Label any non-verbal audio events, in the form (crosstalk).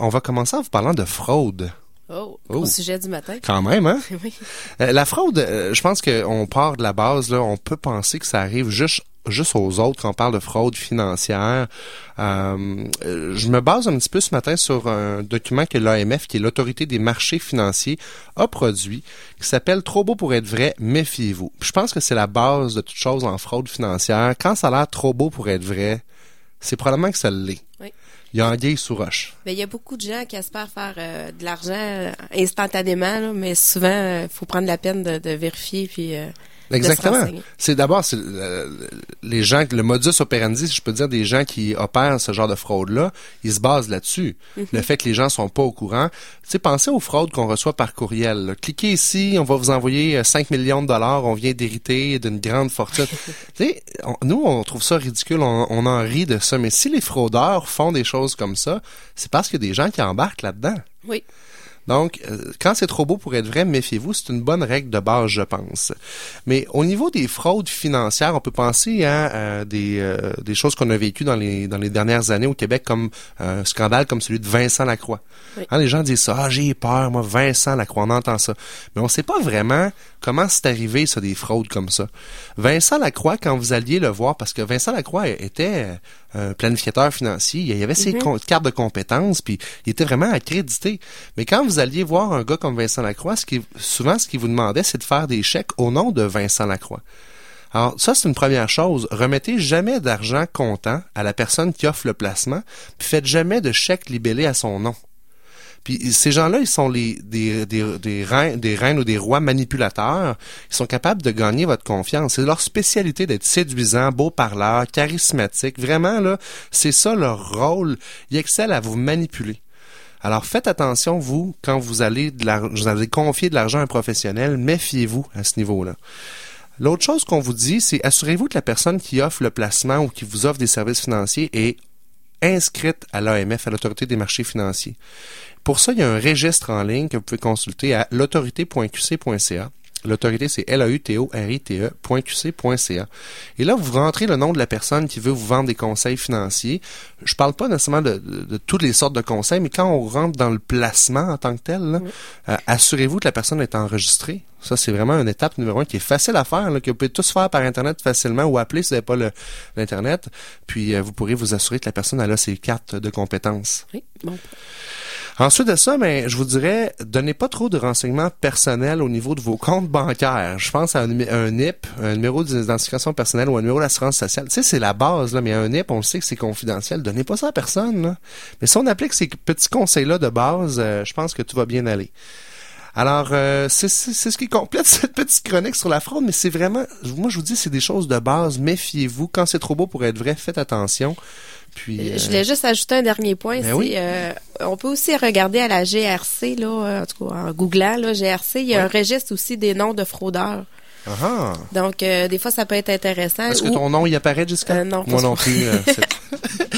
On va commencer en vous parlant de fraude. Oh, au sujet du matin. Quand même, hein? (laughs) oui. Euh, la fraude, euh, je pense qu'on part de la base, là, on peut penser que ça arrive juste juste aux autres quand on parle de fraude financière. Euh, je me base un petit peu ce matin sur un document que l'AMF, qui est l'autorité des marchés financiers, a produit, qui s'appelle Trop beau pour être vrai, méfiez-vous. Je pense que c'est la base de toute chose en fraude financière. Quand ça a l'air trop beau pour être vrai, c'est probablement que ça l'est. Oui. Il y a anguille sous roche. Ben, il y a beaucoup de gens qui espèrent faire euh, de l'argent euh, instantanément, là, mais souvent, il faut prendre la peine de, de vérifier puis Exactement. C'est d'abord les gens, le modus operandi, si je peux dire, des gens qui opèrent ce genre de fraude-là, ils se basent là-dessus. Mhm. Le fait que les gens sont pas au courant. Tu sais, pensez aux fraudes qu'on reçoit par courriel. Cliquez ici, on va vous envoyer 5 euh, millions de dollars, on vient d'hériter d'une grande fortune. (laughs) tu sais, nous, on trouve ça ridicule, on, on en rit de ça, mais si les fraudeurs font des choses comme ça, c'est parce qu'il y a des gens qui embarquent là-dedans. Oui. Donc, euh, quand c'est trop beau pour être vrai, méfiez-vous, c'est une bonne règle de base, je pense. Mais au niveau des fraudes financières, on peut penser à, des, euh, des choses qu'on a vécues dans les, dans les dernières années au Québec, comme un scandale comme celui de Vincent Lacroix. Hein, les gens disent ça, ah, j'ai peur, moi, Vincent Lacroix, on entend ça. Mais on ne sait pas vraiment comment c'est arrivé, ça, des fraudes comme ça. Vincent Lacroix, quand vous alliez le voir, parce que Vincent Lacroix était un planificateur financier, il y avait ses mm-hmm. cartes de compétences, puis il était vraiment accrédité. Mais quand vous alliez voir un gars comme Vincent Lacroix, ce qui, souvent, ce qu'il vous demandait, c'est de faire des chèques au nom de Vincent Lacroix. Alors, ça, c'est une première chose. Remettez jamais d'argent comptant à la personne qui offre le placement, puis faites jamais de chèque libellé à son nom. Puis ces gens-là, ils sont des, des, des, reines, des reines ou des rois manipulateurs. Ils sont capables de gagner votre confiance. C'est leur spécialité d'être séduisant, beau parleur, charismatique. Vraiment, là, c'est ça leur rôle. Ils excellent à vous manipuler. Alors faites attention, vous, quand vous allez, confier de l'argent à un professionnel, méfiez-vous à ce niveau-là. L'autre chose qu'on vous dit, c'est assurez-vous que la personne qui offre le placement ou qui vous offre des services financiers est inscrite à l'AMF, à l'autorité des marchés financiers. Pour ça, il y a un registre en ligne que vous pouvez consulter à l'autorité.qc.ca. L'autorité, c'est L-A-U-T-O-R-I-T-E.qc.ca. Et là, vous rentrez le nom de la personne qui veut vous vendre des conseils financiers. Je parle pas nécessairement de, de, toutes les sortes de conseils, mais quand on rentre dans le placement en tant que tel, euh, assurez-vous que la personne est enregistrée. Ça, c'est vraiment une étape numéro un qui est facile à faire, là, que vous pouvez tous faire par Internet facilement ou appeler si vous n'avez pas l'Internet. Puis, euh, vous pourrez vous assurer que la personne a ses cartes de compétences. Oui, bon. Ensuite de ça, ben, je vous dirais, donnez pas trop de renseignements personnels au niveau de vos comptes bancaires. Je pense à un, NIP, un numéro d'identification personnelle ou un numéro d'assurance sociale. Tu sais, c'est la base, là, mais un NIP, on sait que c'est confidentiel. Donnez pas ça à personne. Mais si on applique ces petits conseils-là de base, euh, je pense que tout va bien aller. Alors, euh, c'est ce qui complète (laughs) cette petite chronique sur la fraude, mais c'est vraiment, moi je vous dis, c'est des choses de base. Méfiez-vous. Quand c'est trop beau pour être vrai, faites attention. Puis, Je voulais juste ajouter un dernier point. Ben euh, on peut aussi regarder à la GRC, là, euh, en tout cas en googlant, là, GRC, il y a un registre aussi des noms de fraudeurs. Ah. Donc, euh, des fois, ça peut être intéressant. Est-ce que ton nom y apparaît, Jessica? non. Moi non plus. (laughs) (laughs)